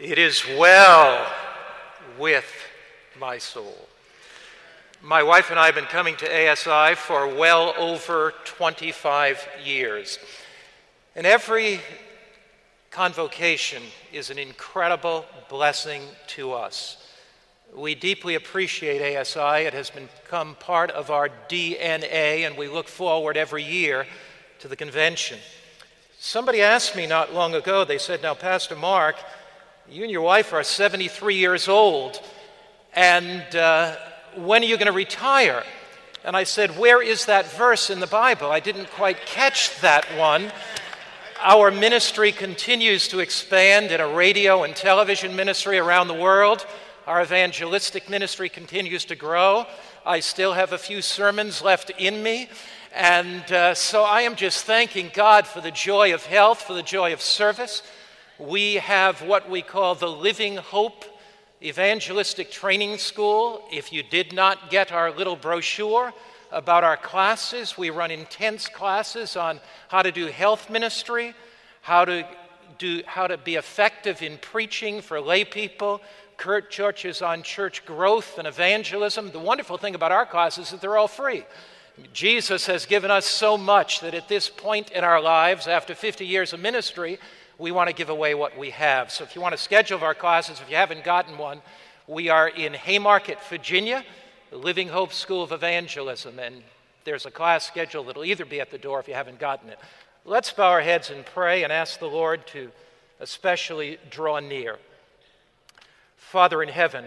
It is well with my soul. My wife and I have been coming to ASI for well over 25 years. And every convocation is an incredible blessing to us. We deeply appreciate ASI. It has become part of our DNA, and we look forward every year to the convention. Somebody asked me not long ago, they said, Now, Pastor Mark, you and your wife are 73 years old, and uh, when are you going to retire? And I said, Where is that verse in the Bible? I didn't quite catch that one. Our ministry continues to expand in a radio and television ministry around the world. Our evangelistic ministry continues to grow. I still have a few sermons left in me. And uh, so I am just thanking God for the joy of health, for the joy of service we have what we call the Living Hope Evangelistic Training School. If you did not get our little brochure about our classes, we run intense classes on how to do health ministry, how to do how to be effective in preaching for lay people. Kurt Church is on church growth and evangelism. The wonderful thing about our classes is that they're all free. Jesus has given us so much that at this point in our lives, after 50 years of ministry, we want to give away what we have. So if you want to schedule of our classes, if you haven't gotten one, we are in Haymarket, Virginia, the Living Hope School of Evangelism, and there's a class schedule that'll either be at the door if you haven't gotten it. Let's bow our heads and pray and ask the Lord to especially draw near. Father in heaven,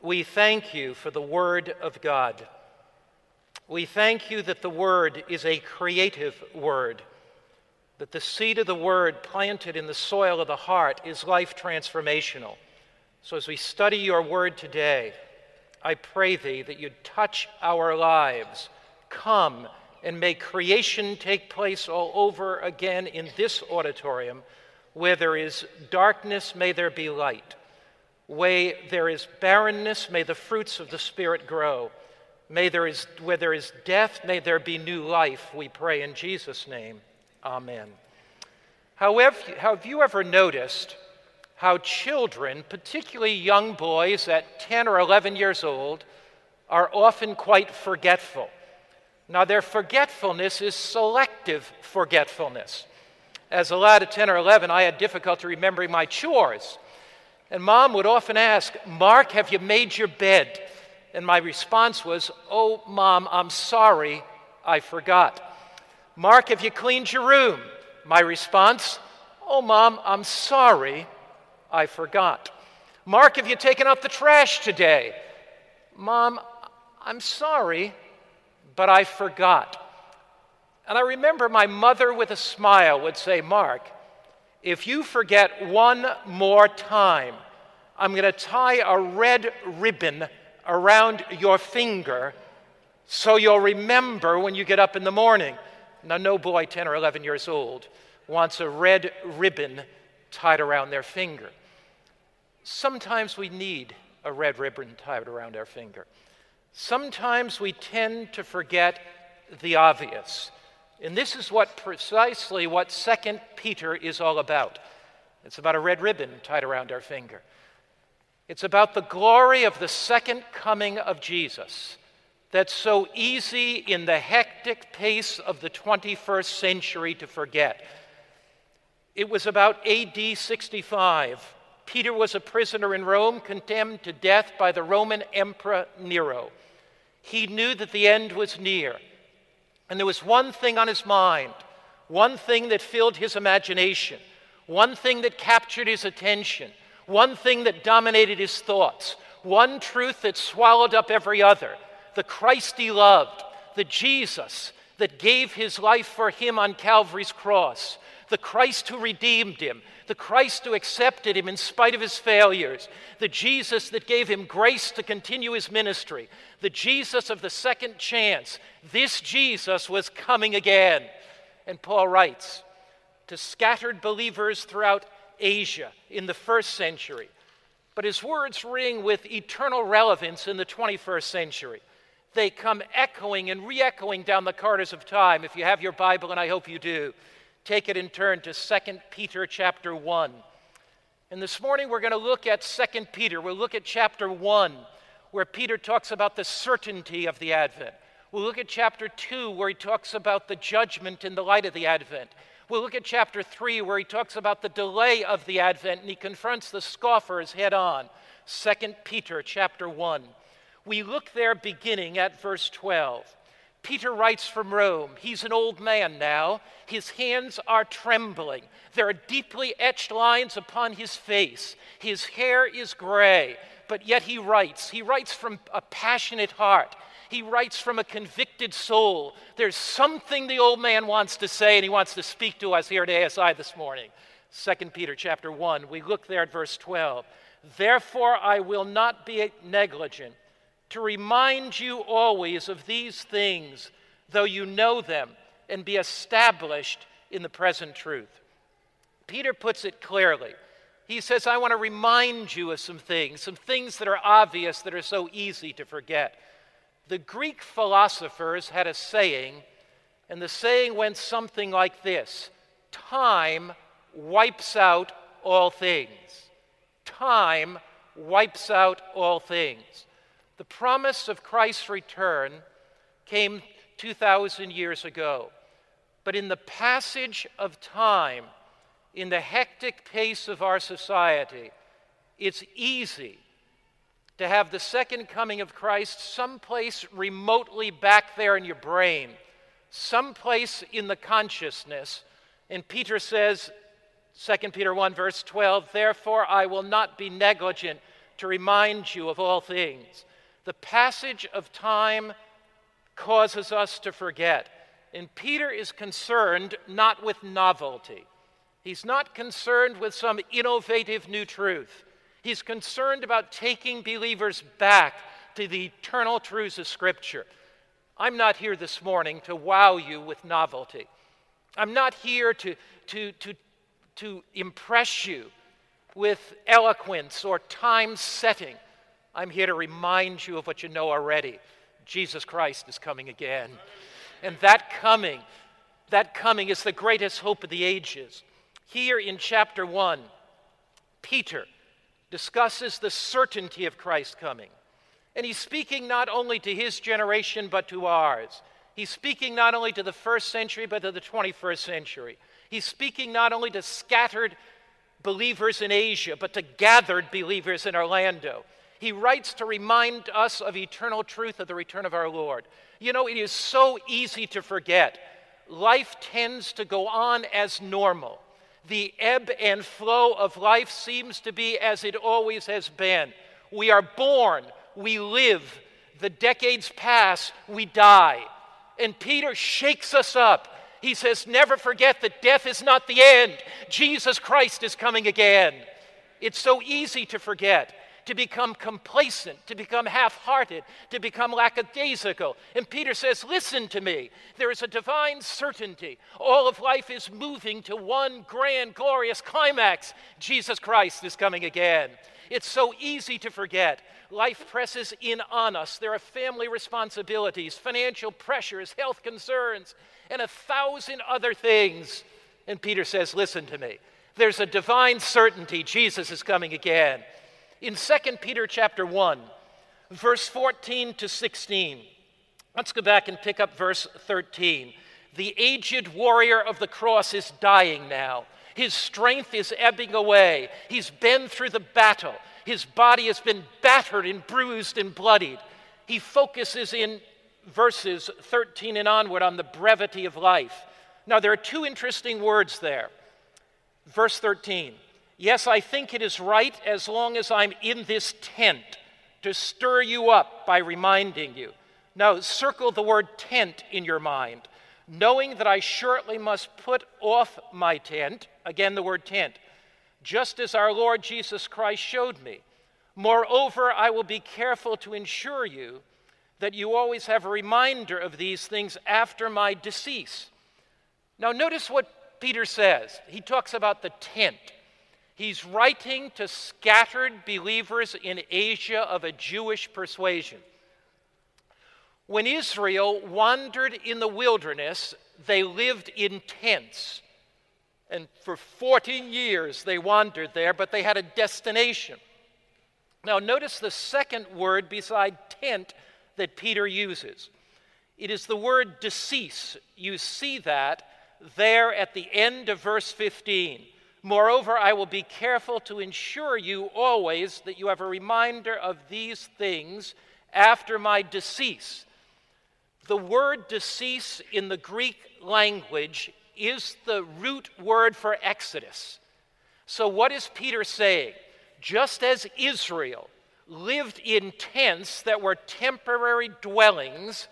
we thank you for the Word of God. We thank you that the Word is a creative Word that the seed of the word planted in the soil of the heart is life transformational. So as we study your word today, I pray thee that you'd touch our lives. Come and may creation take place all over again in this auditorium. Where there is darkness, may there be light. Where there is barrenness, may the fruits of the Spirit grow. May there is, where there is death, may there be new life, we pray in Jesus' name. Amen. However, have you ever noticed how children, particularly young boys at 10 or 11 years old, are often quite forgetful? Now, their forgetfulness is selective forgetfulness. As a lad of 10 or 11, I had difficulty remembering my chores. And mom would often ask, Mark, have you made your bed? And my response was, Oh, mom, I'm sorry, I forgot. Mark, have you cleaned your room? My response, Oh, mom, I'm sorry, I forgot. Mark, have you taken out the trash today? Mom, I'm sorry, but I forgot. And I remember my mother with a smile would say, Mark, if you forget one more time, I'm going to tie a red ribbon around your finger so you'll remember when you get up in the morning. Now, no boy 10 or 11 years old wants a red ribbon tied around their finger. Sometimes we need a red ribbon tied around our finger. Sometimes we tend to forget the obvious. And this is what precisely what 2 Peter is all about. It's about a red ribbon tied around our finger. It's about the glory of the second coming of Jesus that's so easy in the hectic pace of the 21st century to forget. It was about AD 65. Peter was a prisoner in Rome, condemned to death by the Roman Emperor Nero. He knew that the end was near. And there was one thing on his mind, one thing that filled his imagination, one thing that captured his attention, one thing that dominated his thoughts, one truth that swallowed up every other the Christ he loved, the Jesus that gave his life for him on Calvary's cross, the Christ who redeemed him, the Christ who accepted him in spite of his failures, the Jesus that gave him grace to continue his ministry, the Jesus of the second chance. This Jesus was coming again. And Paul writes to scattered believers throughout Asia in the first century, but his words ring with eternal relevance in the 21st century they come echoing and re echoing down the corridors of time. If you have your Bible, and I hope you do, take it in turn to 2 Peter chapter 1. And this morning we're going to look at 2 Peter. We'll look at chapter 1, where Peter talks about the certainty of the Advent. We'll look at chapter 2, where he talks about the judgment in the light of the Advent. We'll look at chapter 3, where he talks about the delay of the Advent and he confronts the scoffers head on. 2 Peter chapter 1. We look there beginning at verse 12. Peter writes from Rome. He's an old man now. His hands are trembling. There are deeply etched lines upon his face. His hair is gray, but yet he writes. He writes from a passionate heart. He writes from a convicted soul. There's something the old man wants to say, and he wants to speak to us here at ASI this morning. 2 Peter chapter 1. We look there at verse 12. Therefore, I will not be negligent to remind you always of these things, though you know them, and be established in the present truth. Peter puts it clearly. He says, I want to remind you of some things, some things that are obvious that are so easy to forget. The Greek philosophers had a saying, and the saying went something like this Time wipes out all things. Time wipes out all things. The promise of Christ's return came 2,000 years ago. But in the passage of time, in the hectic pace of our society, it's easy to have the second coming of Christ someplace remotely back there in your brain, someplace in the consciousness. And Peter says, 2 Peter 1, verse 12, Therefore I will not be negligent to remind you of all things the passage of time causes us to forget. And Peter is concerned not with novelty. He's not concerned with some innovative new truth. He's concerned about taking believers back to the eternal truths of Scripture. I'm not here this morning to wow you with novelty. I'm not here to, to, to, to impress you with eloquence or time setting. I'm here to remind you of what you know already. Jesus Christ is coming again. And that coming, that coming is the greatest hope of the ages. Here in chapter 1, Peter discusses the certainty of Christ's coming. And he's speaking not only to his generation, but to ours. He's speaking not only to the first century, but to the 21st century. He's speaking not only to scattered believers in Asia, but to gathered believers in Orlando. He writes to remind us of eternal truth of the return of our Lord. You know, it is so easy to forget. Life tends to go on as normal. The ebb and flow of life seems to be as it always has been. We are born, we live, the decades pass, we die. And Peter shakes us up. He says, Never forget that death is not the end. Jesus Christ is coming again. It's so easy to forget to become complacent, to become half hearted, to become lackadaisical. And Peter says, Listen to me. There is a divine certainty. All of life is moving to one grand, glorious climax. Jesus Christ is coming again. It's so easy to forget. Life presses in on us. There are family responsibilities, financial pressures, health concerns, and a thousand other things. And Peter says, Listen to me. There's a divine certainty. Jesus is coming again in 2 Peter chapter 1, verse 14 to 16. Let's go back and pick up verse 13. The aged warrior of the cross is dying now. His strength is ebbing away. He's been through the battle. His body has been battered and bruised and bloodied. He focuses in verses 13 and onward on the brevity of life. Now, there are two interesting words there. Verse 13 Yes, I think it is right as long as I'm in this tent to stir you up by reminding you. Now, circle the word tent in your mind, knowing that I shortly must put off my tent, again, the word tent, just as our Lord Jesus Christ showed me. Moreover, I will be careful to ensure you that you always have a reminder of these things after my decease. Now, notice what Peter says. He talks about the tent. He's writing to scattered believers in Asia of a Jewish persuasion. When Israel wandered in the wilderness, they lived in tents. And for 40 years they wandered there, but they had a destination. Now, notice the second word beside tent that Peter uses. It is the word decease. You see that there at the end of verse 15. Moreover, I will be careful to ensure you always that you have a reminder of these things after my decease. The word decease in the Greek language is the root word for Exodus. So, what is Peter saying? Just as Israel lived in tents that were temporary dwellings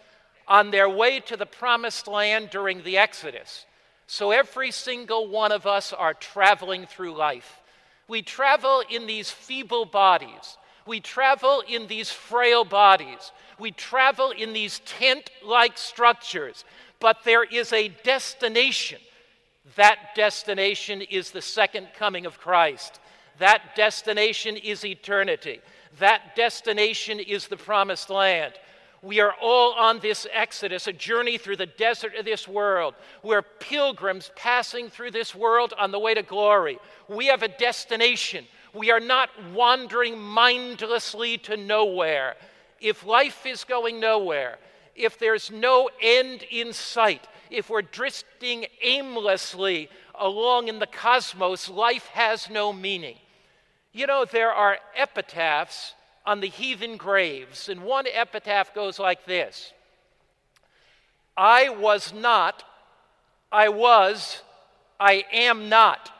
on their way to the promised land during the Exodus, so every single one of us are traveling through life. We travel in these feeble bodies. We travel in these frail bodies. We travel in these tent like structures. But there is a destination. That destination is the second coming of Christ. That destination is eternity. That destination is the promised land. We are all on this exodus, a journey through the desert of this world. We're pilgrims passing through this world on the way to glory. We have a destination. We are not wandering mindlessly to nowhere. If life is going nowhere, if there's no end in sight, if we're drifting aimlessly along in the cosmos, life has no meaning. You know, there are epitaphs on the heathen graves. And one epitaph goes like this I was not, I was, I am not.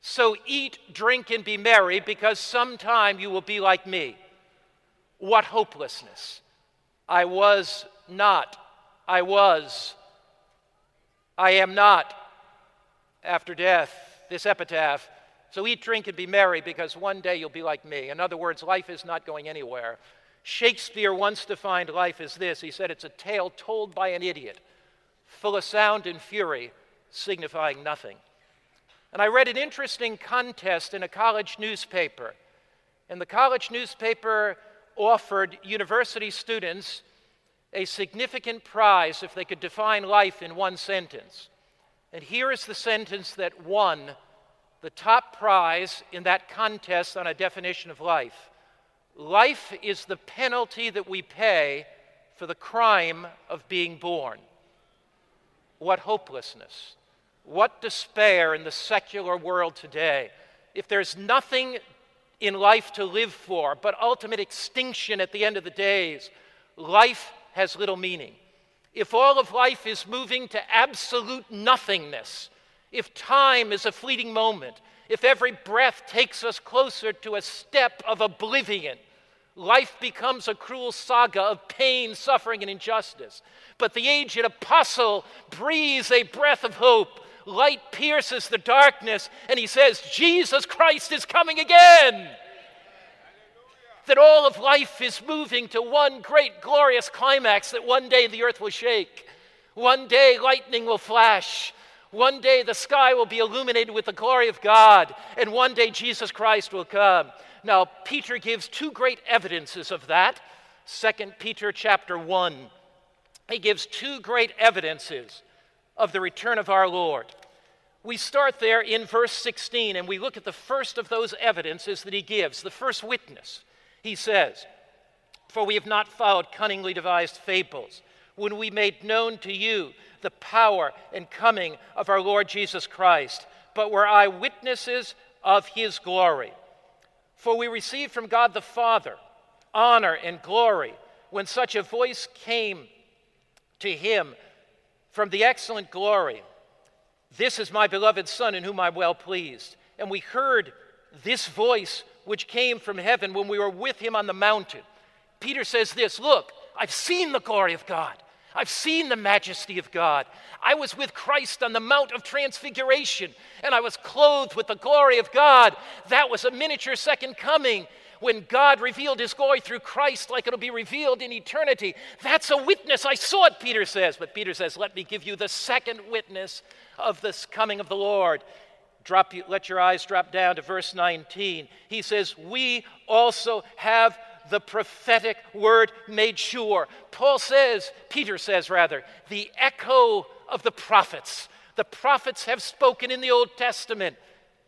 So eat, drink, and be merry, because sometime you will be like me. What hopelessness! I was not, I was, I am not after death. This epitaph so eat, drink, and be merry because one day you'll be like me. In other words, life is not going anywhere. Shakespeare once defined life as this he said, It's a tale told by an idiot, full of sound and fury, signifying nothing. And I read an interesting contest in a college newspaper. And the college newspaper offered university students a significant prize if they could define life in one sentence. And here is the sentence that won the top prize in that contest on a definition of life. Life is the penalty that we pay for the crime of being born. What hopelessness. What despair in the secular world today. If there's nothing in life to live for but ultimate extinction at the end of the days, life has little meaning. If all of life is moving to absolute nothingness, if time is a fleeting moment, if every breath takes us closer to a step of oblivion, life becomes a cruel saga of pain, suffering, and injustice. But the aged apostle breathes a breath of hope. Light pierces the darkness, and he says, Jesus Christ is coming again. That all of life is moving to one great glorious climax that one day the earth will shake. One day lightning will flash. One day the sky will be illuminated with the glory of God, and one day Jesus Christ will come. Now, Peter gives two great evidences of that. 2 Peter chapter 1. He gives two great evidences of the return of our Lord. We start there in verse 16 and we look at the first of those evidences that he gives, the first witness. He says, For we have not followed cunningly devised fables when we made known to you the power and coming of our Lord Jesus Christ, but were eyewitnesses of his glory. For we received from God the Father honor and glory when such a voice came to him from the excellent glory. This is my beloved Son in whom I'm well pleased. And we heard this voice which came from heaven when we were with him on the mountain. Peter says this Look, I've seen the glory of God. I've seen the majesty of God. I was with Christ on the Mount of Transfiguration, and I was clothed with the glory of God. That was a miniature second coming when God revealed his glory through Christ, like it'll be revealed in eternity. That's a witness. I saw it, Peter says. But Peter says, Let me give you the second witness of this coming of the Lord. Drop, let your eyes drop down to verse 19. He says, We also have the prophetic word made sure. Paul says, Peter says rather, the echo of the prophets, The prophets have spoken in the Old Testament.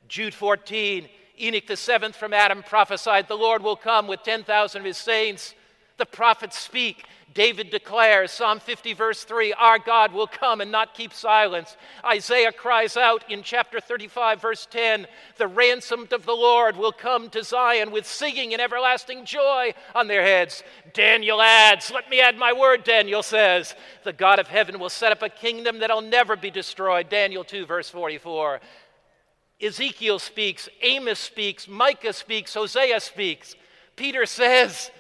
Jude 14, Enoch the seventh from Adam prophesied, The Lord will come with 10,000 of his saints. The prophets speak. David declares, Psalm 50, verse 3, Our God will come and not keep silence. Isaiah cries out in chapter 35, verse 10, The ransomed of the Lord will come to Zion with singing and everlasting joy on their heads. Daniel adds, Let me add my word, Daniel says, The God of heaven will set up a kingdom that'll never be destroyed. Daniel 2, verse 44. Ezekiel speaks, Amos speaks, Micah speaks, Hosea speaks. Peter says,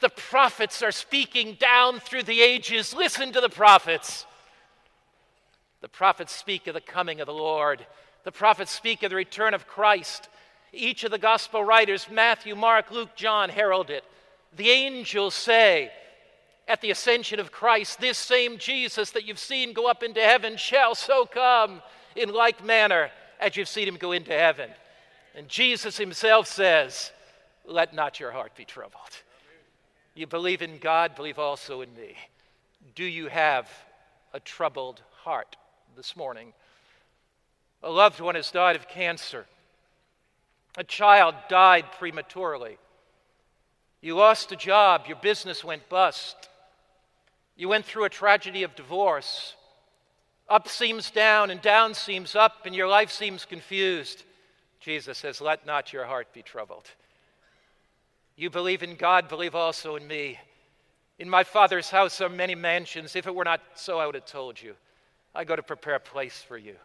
the prophets are speaking down through the ages. Listen to the prophets. The prophets speak of the coming of the Lord. The prophets speak of the return of Christ. Each of the gospel writers, Matthew, Mark, Luke, John, herald it. The angels say at the ascension of Christ, this same Jesus that you've seen go up into heaven shall so come in like manner as you've seen him go into heaven. And Jesus himself says, Let not your heart be troubled. You believe in God, believe also in me. Do you have a troubled heart this morning? A loved one has died of cancer. A child died prematurely. You lost a job, your business went bust. You went through a tragedy of divorce. Up seems down, and down seems up, and your life seems confused. Jesus says, Let not your heart be troubled. You believe in God, believe also in me. In my Father's house are many mansions. If it were not so, I would have told you. I go to prepare a place for you.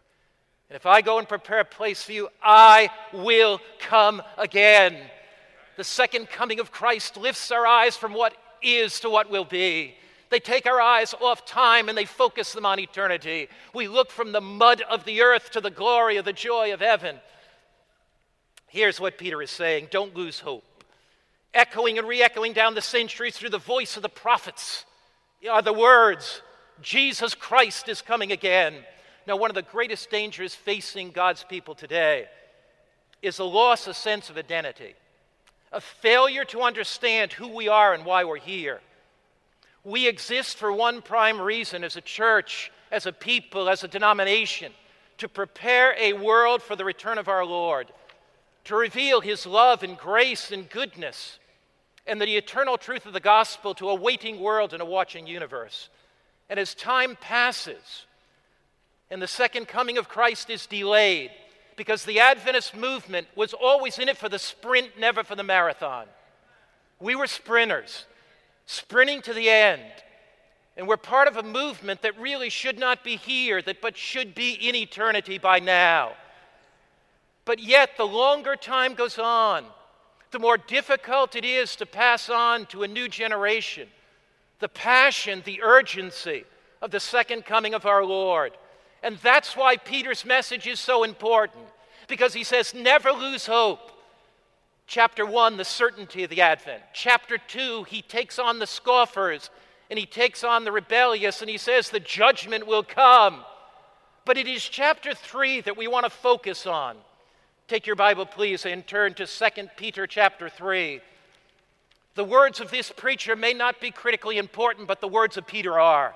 And if I go and prepare a place for you, I will come again. The second coming of Christ lifts our eyes from what is to what will be. They take our eyes off time and they focus them on eternity. We look from the mud of the earth to the glory of the joy of heaven. Here's what Peter is saying don't lose hope echoing and re echoing down the centuries through the voice of the prophets are the words Jesus Christ is coming again. Now, one of the greatest dangers facing God's people today is a loss of sense of identity, a failure to understand who we are and why we're here. We exist for one prime reason as a church, as a people, as a denomination to prepare a world for the return of our Lord, to reveal His love and grace and goodness and the eternal truth of the gospel to a waiting world and a watching universe. And as time passes and the second coming of Christ is delayed, because the Adventist movement was always in it for the sprint, never for the marathon. We were sprinters, sprinting to the end. And we're part of a movement that really should not be here, that but should be in eternity by now. But yet, the longer time goes on, the more difficult it is to pass on to a new generation the passion, the urgency of the second coming of our Lord. And that's why Peter's message is so important, because he says, never lose hope. Chapter 1, the certainty of the advent. Chapter 2, he takes on the scoffers and he takes on the rebellious and he says the judgment will come. But it is chapter 3 that we want to focus on. Take your Bible, please, and turn to 2 Peter chapter 3. The words of this preacher may not be critically important, but the words of Peter are.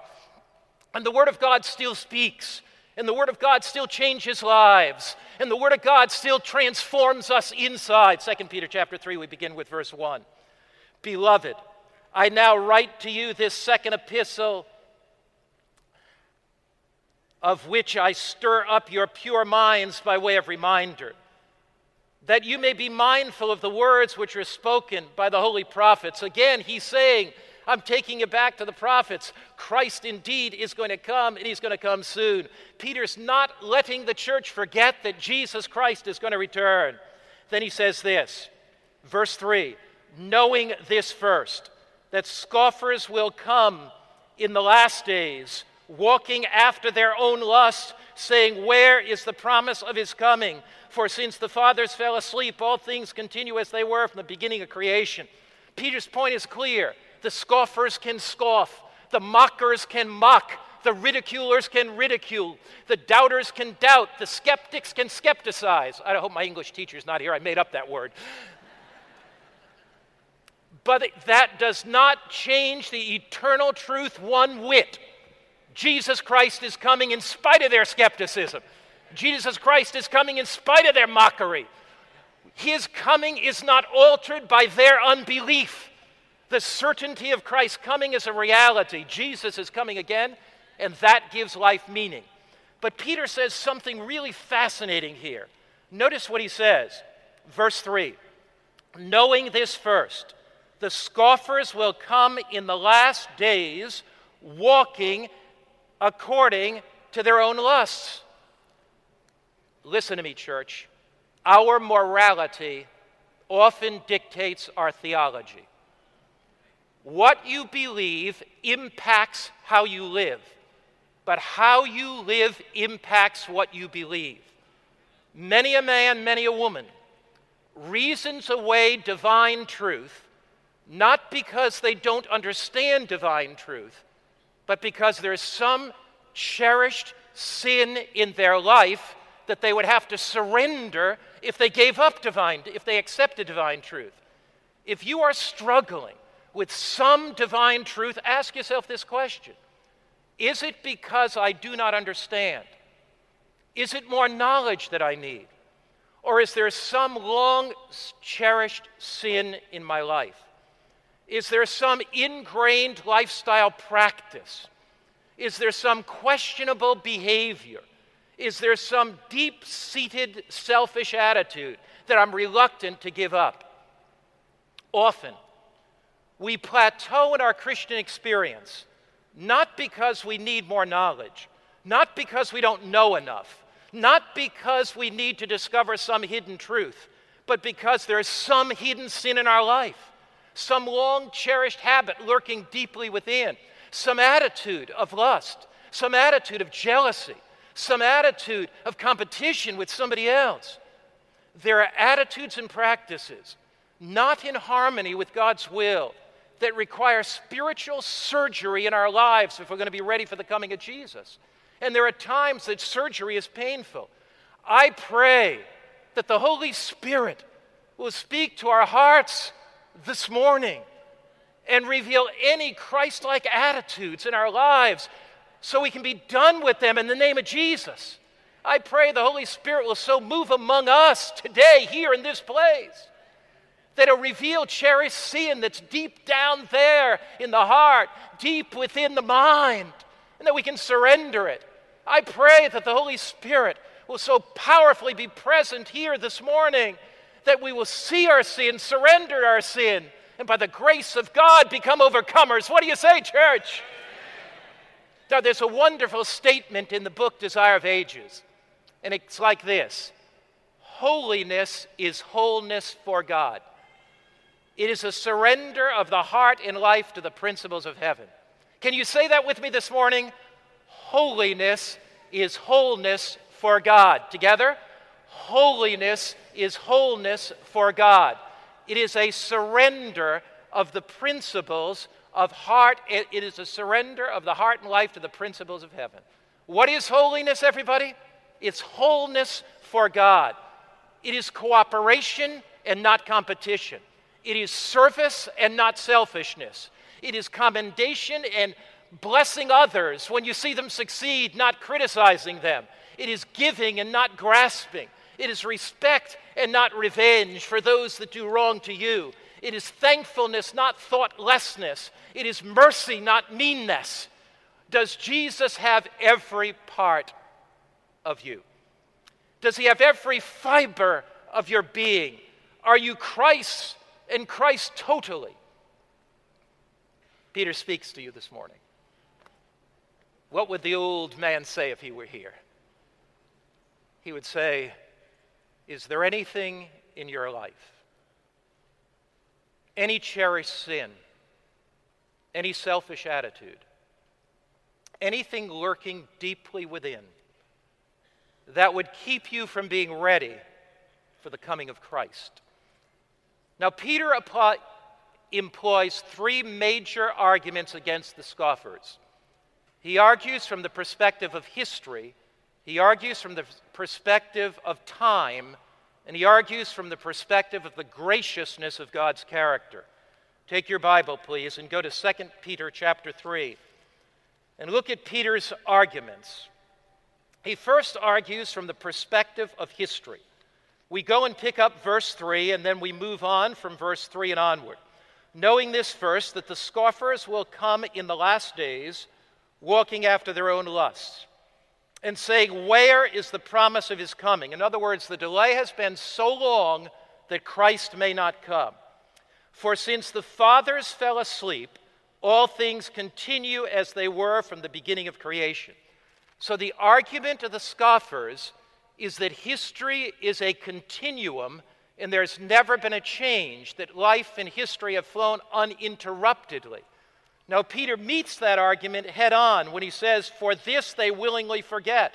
And the Word of God still speaks, and the Word of God still changes lives, and the Word of God still transforms us inside. 2 Peter chapter 3, we begin with verse 1. Beloved, I now write to you this second epistle, of which I stir up your pure minds by way of reminder that you may be mindful of the words which were spoken by the holy prophets. Again, he's saying, I'm taking you back to the prophets. Christ indeed is going to come, and he's going to come soon. Peter's not letting the church forget that Jesus Christ is going to return. Then he says this, verse 3 knowing this first, that scoffers will come in the last days, walking after their own lust, saying, Where is the promise of his coming? For since the fathers fell asleep, all things continue as they were from the beginning of creation. Peter's point is clear the scoffers can scoff, the mockers can mock, the ridiculers can ridicule, the doubters can doubt, the skeptics can skepticize. I hope my English teacher's not here, I made up that word. But that does not change the eternal truth one whit. Jesus Christ is coming in spite of their skepticism. Jesus Christ is coming in spite of their mockery. His coming is not altered by their unbelief. The certainty of Christ coming is a reality. Jesus is coming again, and that gives life meaning. But Peter says something really fascinating here. Notice what he says. Verse 3 Knowing this first, the scoffers will come in the last days walking according to their own lusts. Listen to me, church. Our morality often dictates our theology. What you believe impacts how you live, but how you live impacts what you believe. Many a man, many a woman reasons away divine truth, not because they don't understand divine truth, but because there's some cherished sin in their life that they would have to surrender if they gave up divine, if they accepted divine truth. If you are struggling with some divine truth, ask yourself this question Is it because I do not understand? Is it more knowledge that I need? Or is there some long cherished sin in my life? Is there some ingrained lifestyle practice? Is there some questionable behavior? Is there some deep seated selfish attitude that I'm reluctant to give up? Often, we plateau in our Christian experience, not because we need more knowledge, not because we don't know enough, not because we need to discover some hidden truth, but because there's some hidden sin in our life, some long cherished habit lurking deeply within, some attitude of lust, some attitude of jealousy, some attitude of competition with somebody else. There are attitudes and practices not in harmony with God's will that require spiritual surgery in our lives if we're going to be ready for the coming of Jesus. And there are times that surgery is painful. I pray that the Holy Spirit will speak to our hearts this morning and reveal any Christ like attitudes in our lives so we can be done with them in the name of Jesus. I pray the Holy Spirit will so move among us today, here in this place that will reveal cherished sin that's deep down there in the heart, deep within the mind, and that we can surrender it. I pray that the Holy Spirit will so powerfully be present here this morning that we will see our sin, surrender our sin, and by the grace of God become overcomers. What do you say, church? Now, there's a wonderful statement in the book Desire of Ages, and it's like this Holiness is wholeness for God. It is a surrender of the heart and life to the principles of heaven. Can you say that with me this morning? Holiness is wholeness for God. Together? Holiness is wholeness for God. It is a surrender of the principles of heart. It is a surrender of the heart and life to the principles of heaven. What is holiness, everybody? It's wholeness for God. It is cooperation and not competition. It is service and not selfishness. It is commendation and blessing others when you see them succeed, not criticizing them. It is giving and not grasping. It is respect and not revenge for those that do wrong to you. It is thankfulness, not thoughtlessness. It is mercy, not meanness. Does Jesus have every part of you? Does he have every fiber of your being? Are you Christ and Christ totally. Peter speaks to you this morning. What would the old man say if he were here? He would say, Is there anything in your life, any cherished sin, any selfish attitude, anything lurking deeply within that would keep you from being ready for the coming of Christ? Now, Peter apply, employs three major arguments against the scoffers. He argues from the perspective of history, he argues from the perspective of time, and he argues from the perspective of the graciousness of God's character. Take your Bible, please, and go to 2 Peter chapter 3. and look at Peter's arguments. He first argues from the perspective of history. We go and pick up verse 3, and then we move on from verse 3 and onward. Knowing this first, that the scoffers will come in the last days, walking after their own lusts, and saying, Where is the promise of his coming? In other words, the delay has been so long that Christ may not come. For since the fathers fell asleep, all things continue as they were from the beginning of creation. So the argument of the scoffers is that history is a continuum and there's never been a change, that life and history have flown uninterruptedly. Now, Peter meets that argument head on when he says, For this they willingly forget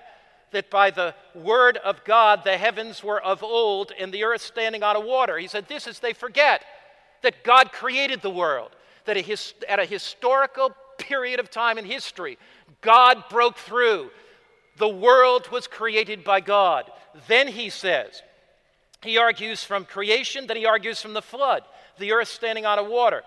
that by the word of God the heavens were of old and the earth standing on a water. He said, This is they forget that God created the world, that a his, at a historical period of time in history, God broke through. The world was created by God. Then he says, he argues from creation, then he argues from the flood, the earth standing on a water,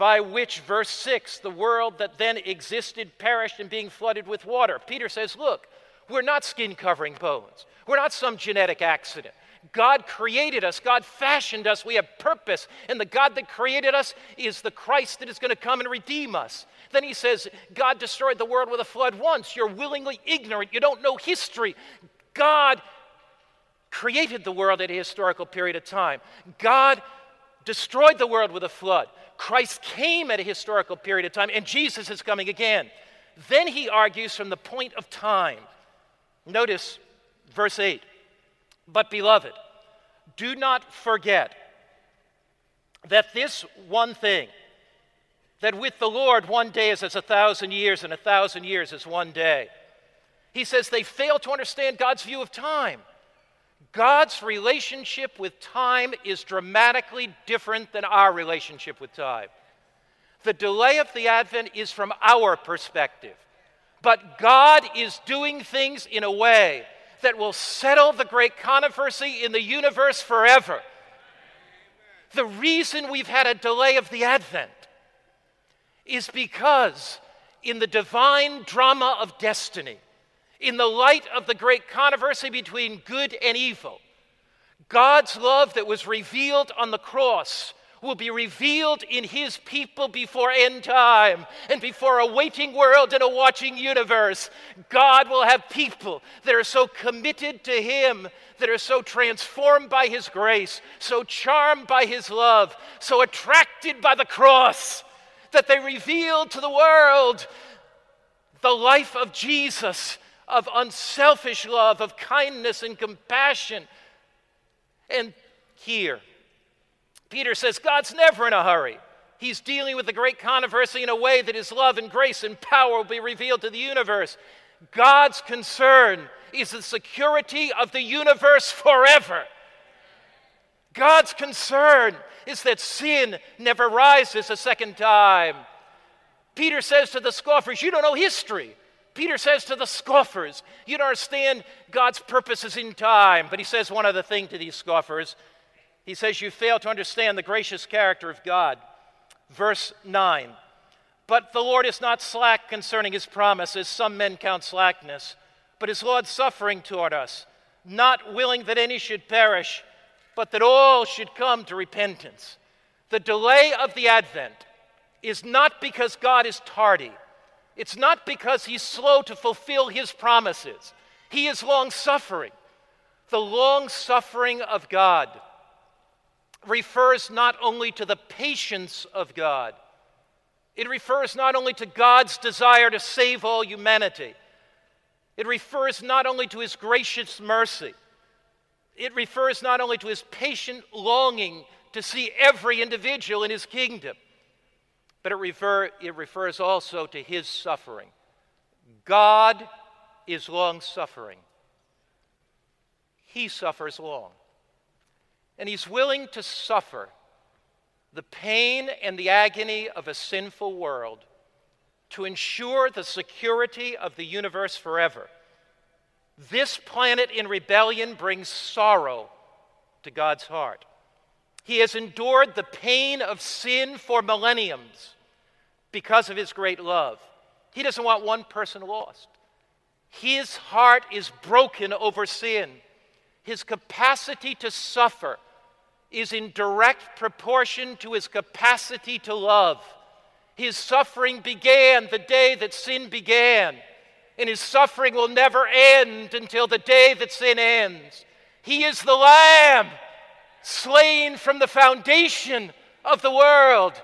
by which, verse 6, the world that then existed perished and being flooded with water. Peter says, Look, we're not skin covering bones, we're not some genetic accident. God created us, God fashioned us, we have purpose, and the God that created us is the Christ that is going to come and redeem us. Then he says, God destroyed the world with a flood once. You're willingly ignorant, you don't know history. God created the world at a historical period of time. God destroyed the world with a flood. Christ came at a historical period of time, and Jesus is coming again. Then he argues from the point of time. Notice verse 8. But, beloved, do not forget that this one thing, that with the Lord one day is as a thousand years, and a thousand years is one day. He says they fail to understand God's view of time. God's relationship with time is dramatically different than our relationship with time. The delay of the Advent is from our perspective, but God is doing things in a way that will settle the great controversy in the universe forever. The reason we've had a delay of the Advent is because in the divine drama of destiny, in the light of the great controversy between good and evil. God's love that was revealed on the cross will be revealed in his people before end time and before a waiting world and a watching universe. God will have people that are so committed to him, that are so transformed by his grace, so charmed by his love, so attracted by the cross, that they reveal to the world the life of Jesus of unselfish love, of kindness and compassion. And here, Peter says God's never in a hurry. He's dealing with the great controversy in a way that his love and grace and power will be revealed to the universe. God's concern is the security of the universe forever. God's concern is that sin never rises a second time. Peter says to the scoffers, You don't know history. Peter says to the scoffers, You don't understand God's purposes in time. But he says one other thing to these scoffers. He says, You fail to understand the gracious character of God. Verse 9 But the Lord is not slack concerning his promise, as some men count slackness, but is Lord suffering toward us, not willing that any should perish, but that all should come to repentance. The delay of the advent is not because God is tardy. It's not because he's slow to fulfill his promises, he is long suffering. The long suffering of God refers not only to the patience of God, it refers not only to God's desire to save all humanity, it refers not only to his gracious mercy, it refers not only to his patient longing to see every individual in his kingdom but it, refer, it refers also to his suffering. God is long suffering, he suffers long. And he's willing to suffer the pain and the agony of a sinful world to ensure the security of the universe forever. This planet in rebellion brings sorrow to God's heart. He has endured the pain of sin for millenniums because of his great love. He doesn't want one person lost. His heart is broken over sin. His capacity to suffer is in direct proportion to his capacity to love. His suffering began the day that sin began, and his suffering will never end until the day that sin ends. He is the Lamb slain from the foundation of the world.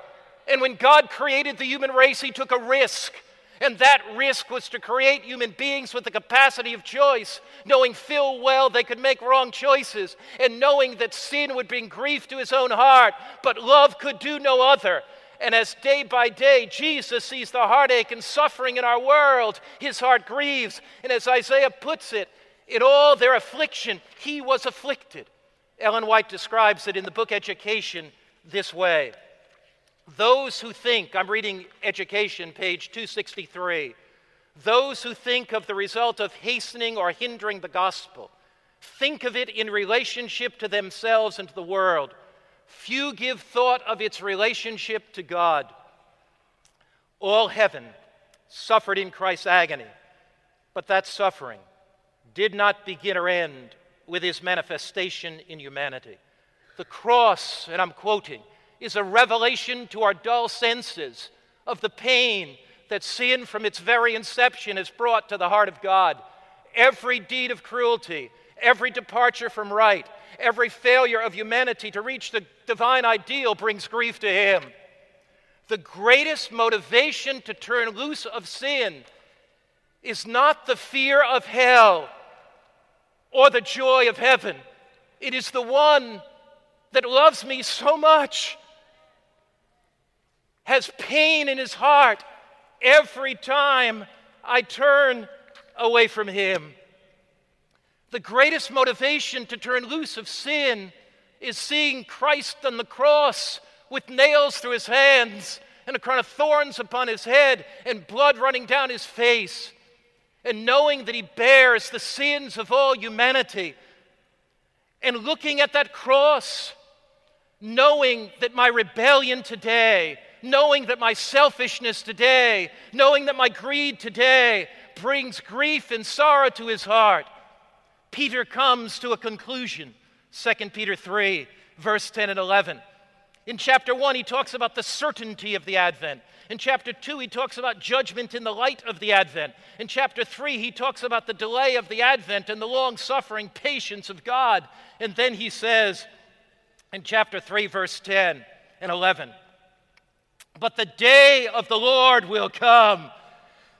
And when God created the human race, he took a risk. And that risk was to create human beings with the capacity of choice, knowing full well they could make wrong choices, and knowing that sin would bring grief to his own heart, but love could do no other. And as day by day Jesus sees the heartache and suffering in our world, his heart grieves. And as Isaiah puts it, in all their affliction, he was afflicted. Ellen White describes it in the book Education this way those who think, I'm reading Education, page 263, those who think of the result of hastening or hindering the gospel, think of it in relationship to themselves and to the world. Few give thought of its relationship to God. All heaven suffered in Christ's agony, but that suffering did not begin or end with his manifestation in humanity. The cross, and I'm quoting, is a revelation to our dull senses of the pain that sin from its very inception has brought to the heart of God. Every deed of cruelty, every departure from right, every failure of humanity to reach the divine ideal brings grief to Him. The greatest motivation to turn loose of sin is not the fear of hell or the joy of heaven. It is the one that loves me so much has pain in his heart every time I turn away from him. The greatest motivation to turn loose of sin is seeing Christ on the cross with nails through his hands and a crown of thorns upon his head and blood running down his face, and knowing that he bears the sins of all humanity, and looking at that cross, knowing that my rebellion today knowing that my selfishness today, knowing that my greed today brings grief and sorrow to his heart, Peter comes to a conclusion. 2 Peter 3, verse 10 and 11. In chapter 1, he talks about the certainty of the Advent. In chapter 2, he talks about judgment in the light of the Advent. In chapter 3, he talks about the delay of the Advent and the long suffering patience of God. And then he says in chapter 3, verse 10 and 11 but the day of the Lord will come.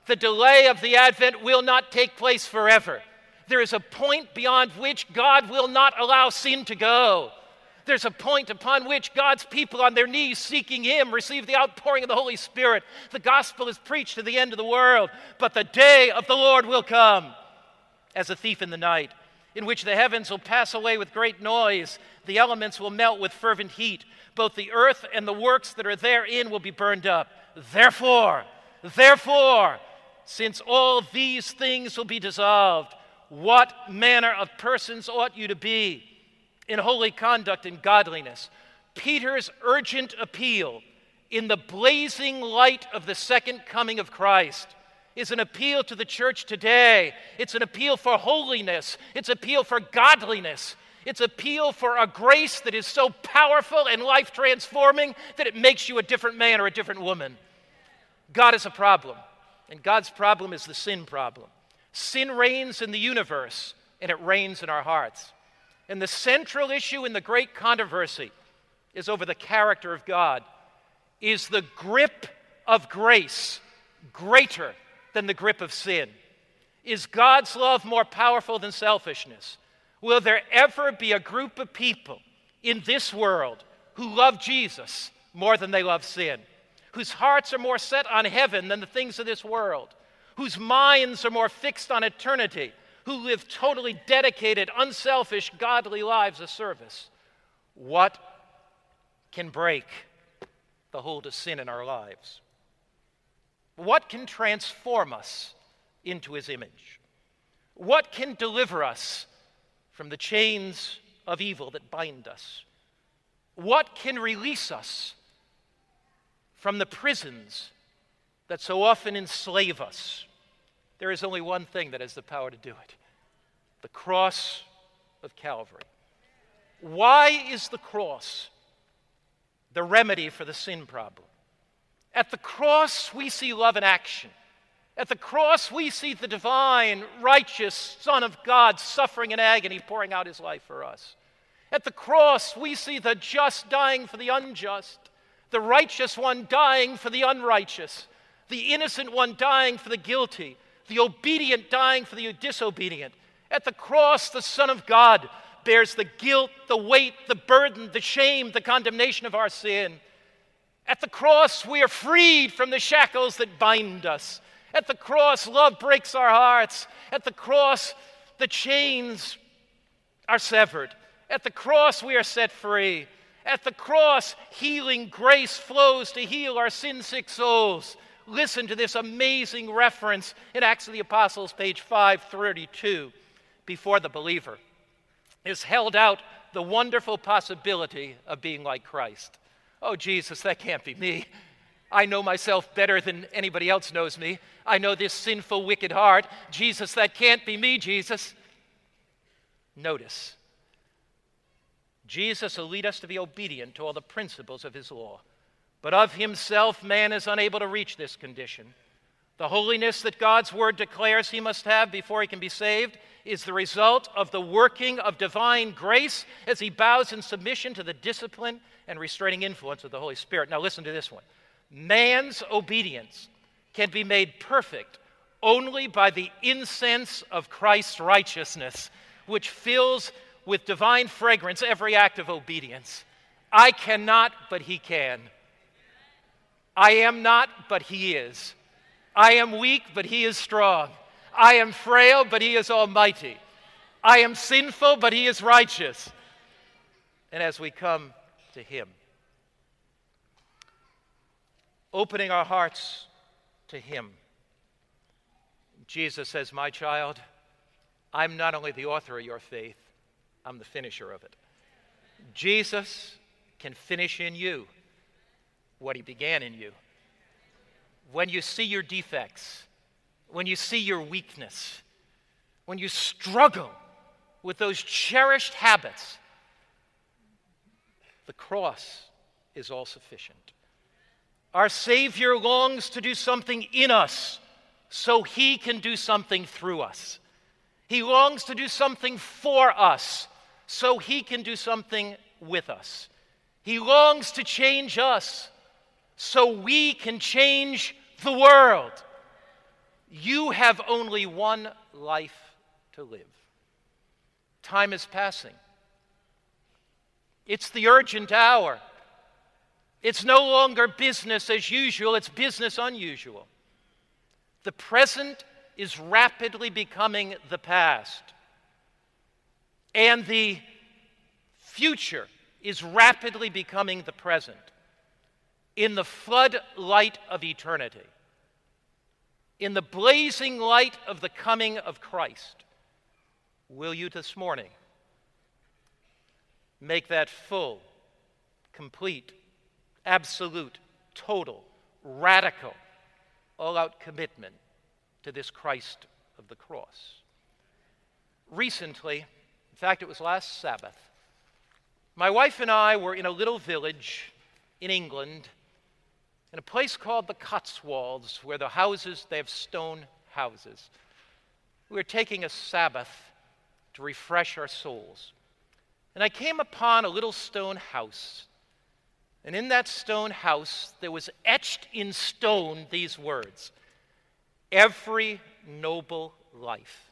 The delay of the advent will not take place forever. There is a point beyond which God will not allow sin to go. There's a point upon which God's people on their knees seeking Him receive the outpouring of the Holy Spirit. The gospel is preached to the end of the world, but the day of the Lord will come as a thief in the night, in which the heavens will pass away with great noise, the elements will melt with fervent heat both the earth and the works that are therein will be burned up. Therefore, therefore, since all these things will be dissolved, what manner of persons ought you to be in holy conduct and godliness? Peter's urgent appeal in the blazing light of the second coming of Christ is an appeal to the church today. It's an appeal for holiness, it's appeal for godliness, it's appeal for a grace that is so powerful and life transforming that it makes you a different man or a different woman. God is a problem, and God's problem is the sin problem. Sin reigns in the universe, and it reigns in our hearts. And the central issue in the great controversy is over the character of God. Is the grip of grace greater than the grip of sin? Is God's love more powerful than selfishness? Will there ever be a group of people in this world who love Jesus more than they love sin? Whose hearts are more set on heaven than the things of this world? Whose minds are more fixed on eternity? Who live totally dedicated, unselfish, godly lives of service? What can break the hold of sin in our lives? What can transform us into his image? What can deliver us from the chains of evil that bind us? What can release us from the prisons that so often enslave us, there is only one thing that has the power to do it the cross of Calvary. Why is the cross the remedy for the sin problem? At the cross, we see love in action. At the cross, we see the divine, righteous Son of God suffering in agony, pouring out his life for us. At the cross, we see the just dying for the unjust, the righteous one dying for the unrighteous, the innocent one dying for the guilty, the obedient dying for the disobedient. At the cross, the Son of God bears the guilt, the weight, the burden, the shame, the condemnation of our sin. At the cross, we are freed from the shackles that bind us. At the cross, love breaks our hearts. At the cross, the chains are severed. At the cross, we are set free. At the cross, healing grace flows to heal our sin sick souls. Listen to this amazing reference in Acts of the Apostles, page 532. Before the believer is held out the wonderful possibility of being like Christ. Oh, Jesus, that can't be me. I know myself better than anybody else knows me. I know this sinful, wicked heart. Jesus, that can't be me, Jesus. Notice, Jesus will lead us to be obedient to all the principles of his law. But of himself, man is unable to reach this condition. The holiness that God's word declares he must have before he can be saved is the result of the working of divine grace as he bows in submission to the discipline and restraining influence of the Holy Spirit. Now, listen to this one man's obedience can be made perfect only by the incense of Christ's righteousness, which fills with divine fragrance every act of obedience. I cannot, but he can. I am not, but he is. I am weak, but he is strong. I am frail, but he is almighty. I am sinful, but he is righteous. And as we come to him, opening our hearts to him, Jesus says, My child, I'm not only the author of your faith, I'm the finisher of it. Jesus can finish in you what he began in you when you see your defects, when you see your weakness, when you struggle with those cherished habits, the cross is all sufficient. Our Savior longs to do something in us so He can do something through us. He longs to do something for us so He can do something with us. He longs to change us so we can change the world. You have only one life to live. Time is passing. It's the urgent hour. It's no longer business as usual, it's business unusual. The present is rapidly becoming the past. And the future is rapidly becoming the present in the floodlight of eternity, in the blazing light of the coming of Christ, will you this morning make that full, complete, absolute, total, radical, all out commitment to this Christ of the cross? Recently, in fact, it was last Sabbath, my wife and I were in a little village in England in a place called the Cotswolds, where the houses, they have stone houses. We were taking a Sabbath to refresh our souls. And I came upon a little stone house. And in that stone house, there was etched in stone these words Every noble life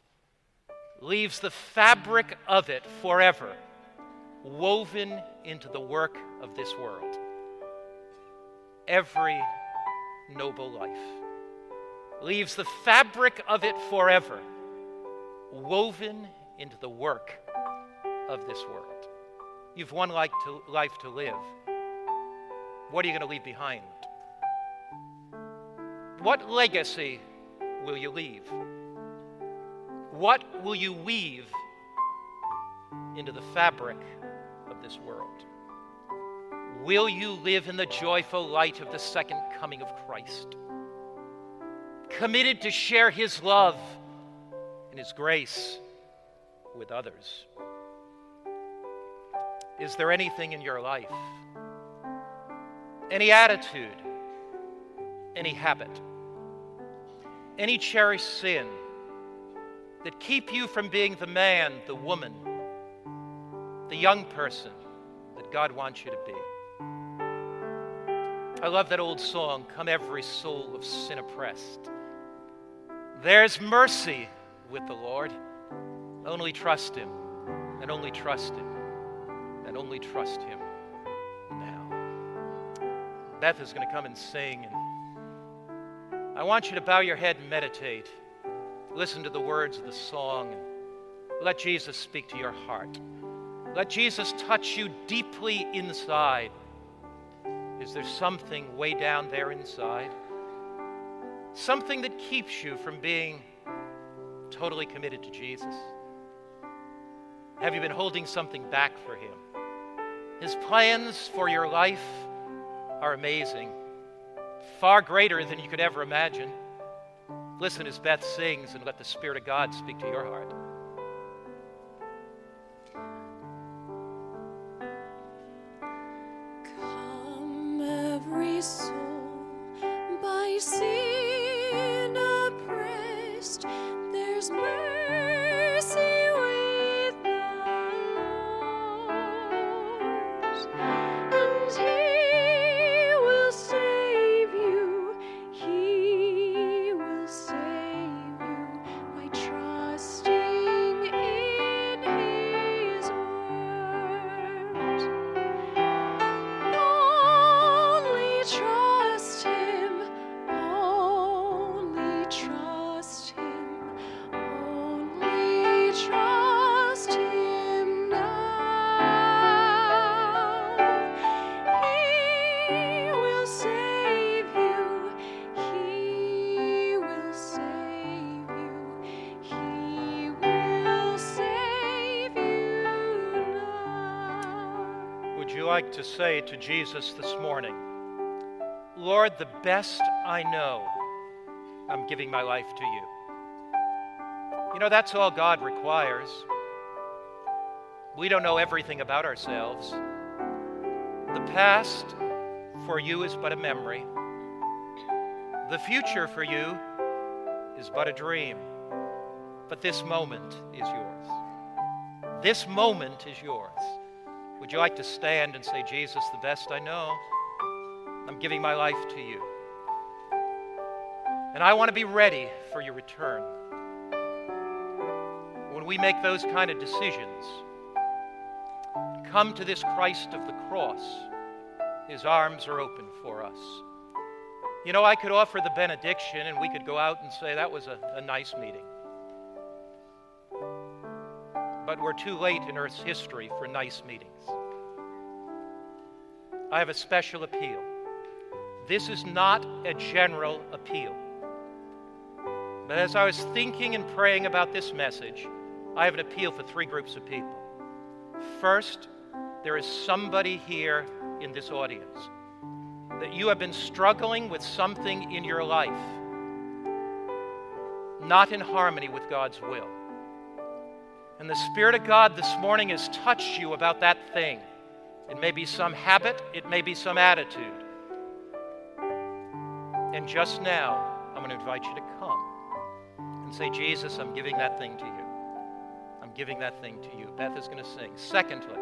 leaves the fabric of it forever woven into the work of this world every noble life, leaves the fabric of it forever, woven into the work of this world. You've one life to, life to live. What are you going to leave behind? What legacy will you leave? What will you weave into the fabric of this world? Will you live in the joyful light of the second coming of Christ? committed to share His love and His grace with others. Is there anything in your life, any attitude, any habit, any cherished sin that keep you from being the man, the woman, the young person that God wants you to be? I love that old song, Come Every Soul of Sin Oppressed. There's mercy with the Lord. Only trust Him, and only trust Him, and only trust Him now. Beth is going to come and sing, and I want you to bow your head and meditate. Listen to the words of the song, and let Jesus speak to your heart. Let Jesus touch you deeply inside. Is there something way down there inside? Something that keeps you from being totally committed to Jesus? Have you been holding something back for Him? His plans for your life are amazing, far greater than you could ever imagine. Listen as Beth sings and let the Spirit of God speak to your heart. every soul by sea. Like to say to Jesus this morning Lord, the best I know, I'm giving my life to you. You know, that's all God requires. We don't know everything about ourselves. The past for you is but a memory, the future for you is but a dream. But this moment is yours. This moment is yours. Would you like to stand and say, Jesus, the best I know, I'm giving my life to you. And I want to be ready for your return. When we make those kind of decisions, come to this Christ of the cross, his arms are open for us. You know, I could offer the benediction and we could go out and say that was a, a nice meeting. We're too late in Earth's history for nice meetings. I have a special appeal. This is not a general appeal. But as I was thinking and praying about this message, I have an appeal for three groups of people. First, there is somebody here in this audience that you have been struggling with something in your life not in harmony with God's will. And the Spirit of God this morning has touched you about that thing. It may be some habit, it may be some attitude. And just now, I'm going to invite you to come and say, Jesus, I'm giving that thing to you. I'm giving that thing to you. Beth is going to sing. Secondly,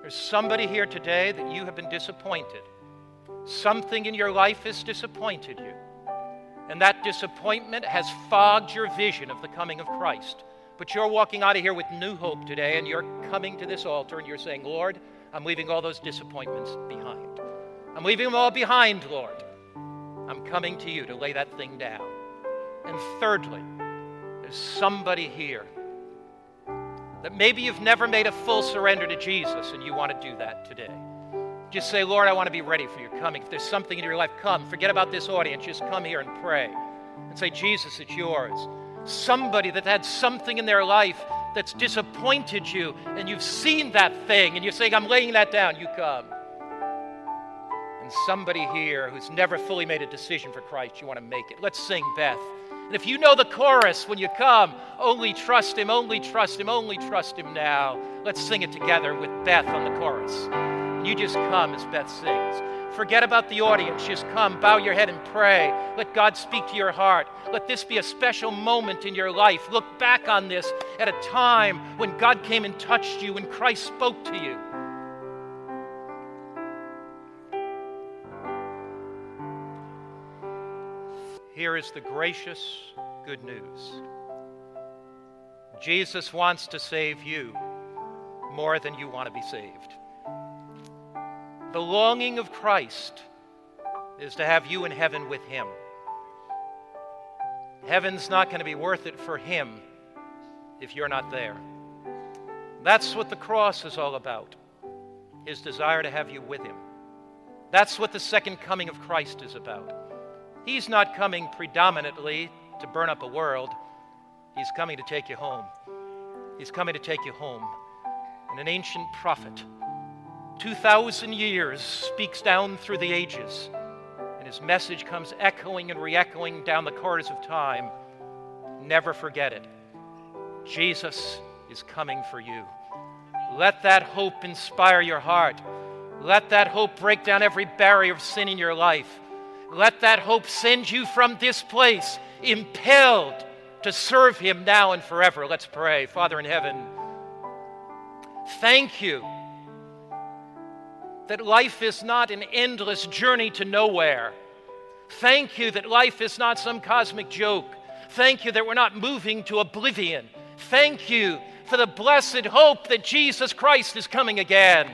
there's somebody here today that you have been disappointed. Something in your life has disappointed you. And that disappointment has fogged your vision of the coming of Christ. But you're walking out of here with new hope today, and you're coming to this altar and you're saying, Lord, I'm leaving all those disappointments behind. I'm leaving them all behind, Lord. I'm coming to you to lay that thing down. And thirdly, there's somebody here that maybe you've never made a full surrender to Jesus and you want to do that today. Just say, Lord, I want to be ready for your coming. If there's something in your life, come. Forget about this audience. Just come here and pray. And say, Jesus, it's yours. Somebody that had something in their life that's disappointed you and you've seen that thing and you're saying, I'm laying that down, you come. And somebody here who's never fully made a decision for Christ, you want to make it. Let's sing Beth. And if you know the chorus when you come, only trust Him, only trust Him, only trust Him now. Let's sing it together with Beth on the chorus. You just come as Beth sings. Forget about the audience. Just come, bow your head, and pray. Let God speak to your heart. Let this be a special moment in your life. Look back on this at a time when God came and touched you, when Christ spoke to you. Here is the gracious good news Jesus wants to save you more than you want to be saved. The longing of Christ is to have you in heaven with Him. Heaven's not going to be worth it for Him if you're not there. That's what the cross is all about His desire to have you with Him. That's what the second coming of Christ is about. He's not coming predominantly to burn up a world, He's coming to take you home. He's coming to take you home. And an ancient prophet 2,000 years speaks down through the ages, and his message comes echoing and re echoing down the corridors of time. Never forget it. Jesus is coming for you. Let that hope inspire your heart. Let that hope break down every barrier of sin in your life. Let that hope send you from this place impelled to serve Him now and forever. Let's pray. Father in heaven, thank you that life is not an endless journey to nowhere. Thank you that life is not some cosmic joke. Thank you that we're not moving to oblivion. Thank you for the blessed hope that Jesus Christ is coming again.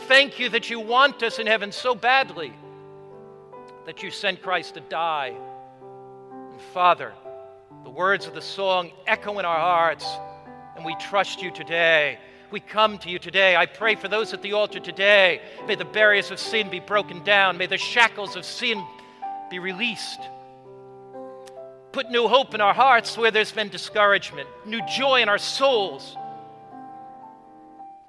Thank you that you want us in heaven so badly that you sent Christ to die. And Father, the words of the song echo in our hearts, and we trust you today we come to you today. I pray for those at the altar today. May the barriers of sin be broken down. May the shackles of sin be released. Put new hope in our hearts where there's been discouragement, new joy in our souls.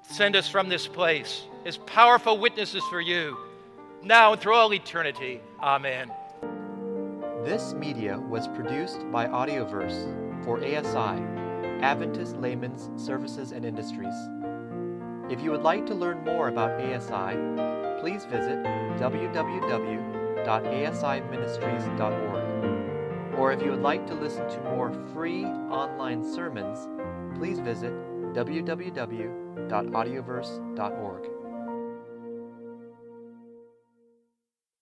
Send us from this place as powerful witnesses for you, now and through all eternity. Amen. This media was produced by Audioverse for ASI Adventist Layman's Services and Industries. If you would like to learn more about ASI, please visit www.asiministries.org. Or if you would like to listen to more free online sermons, please visit www.audioverse.org.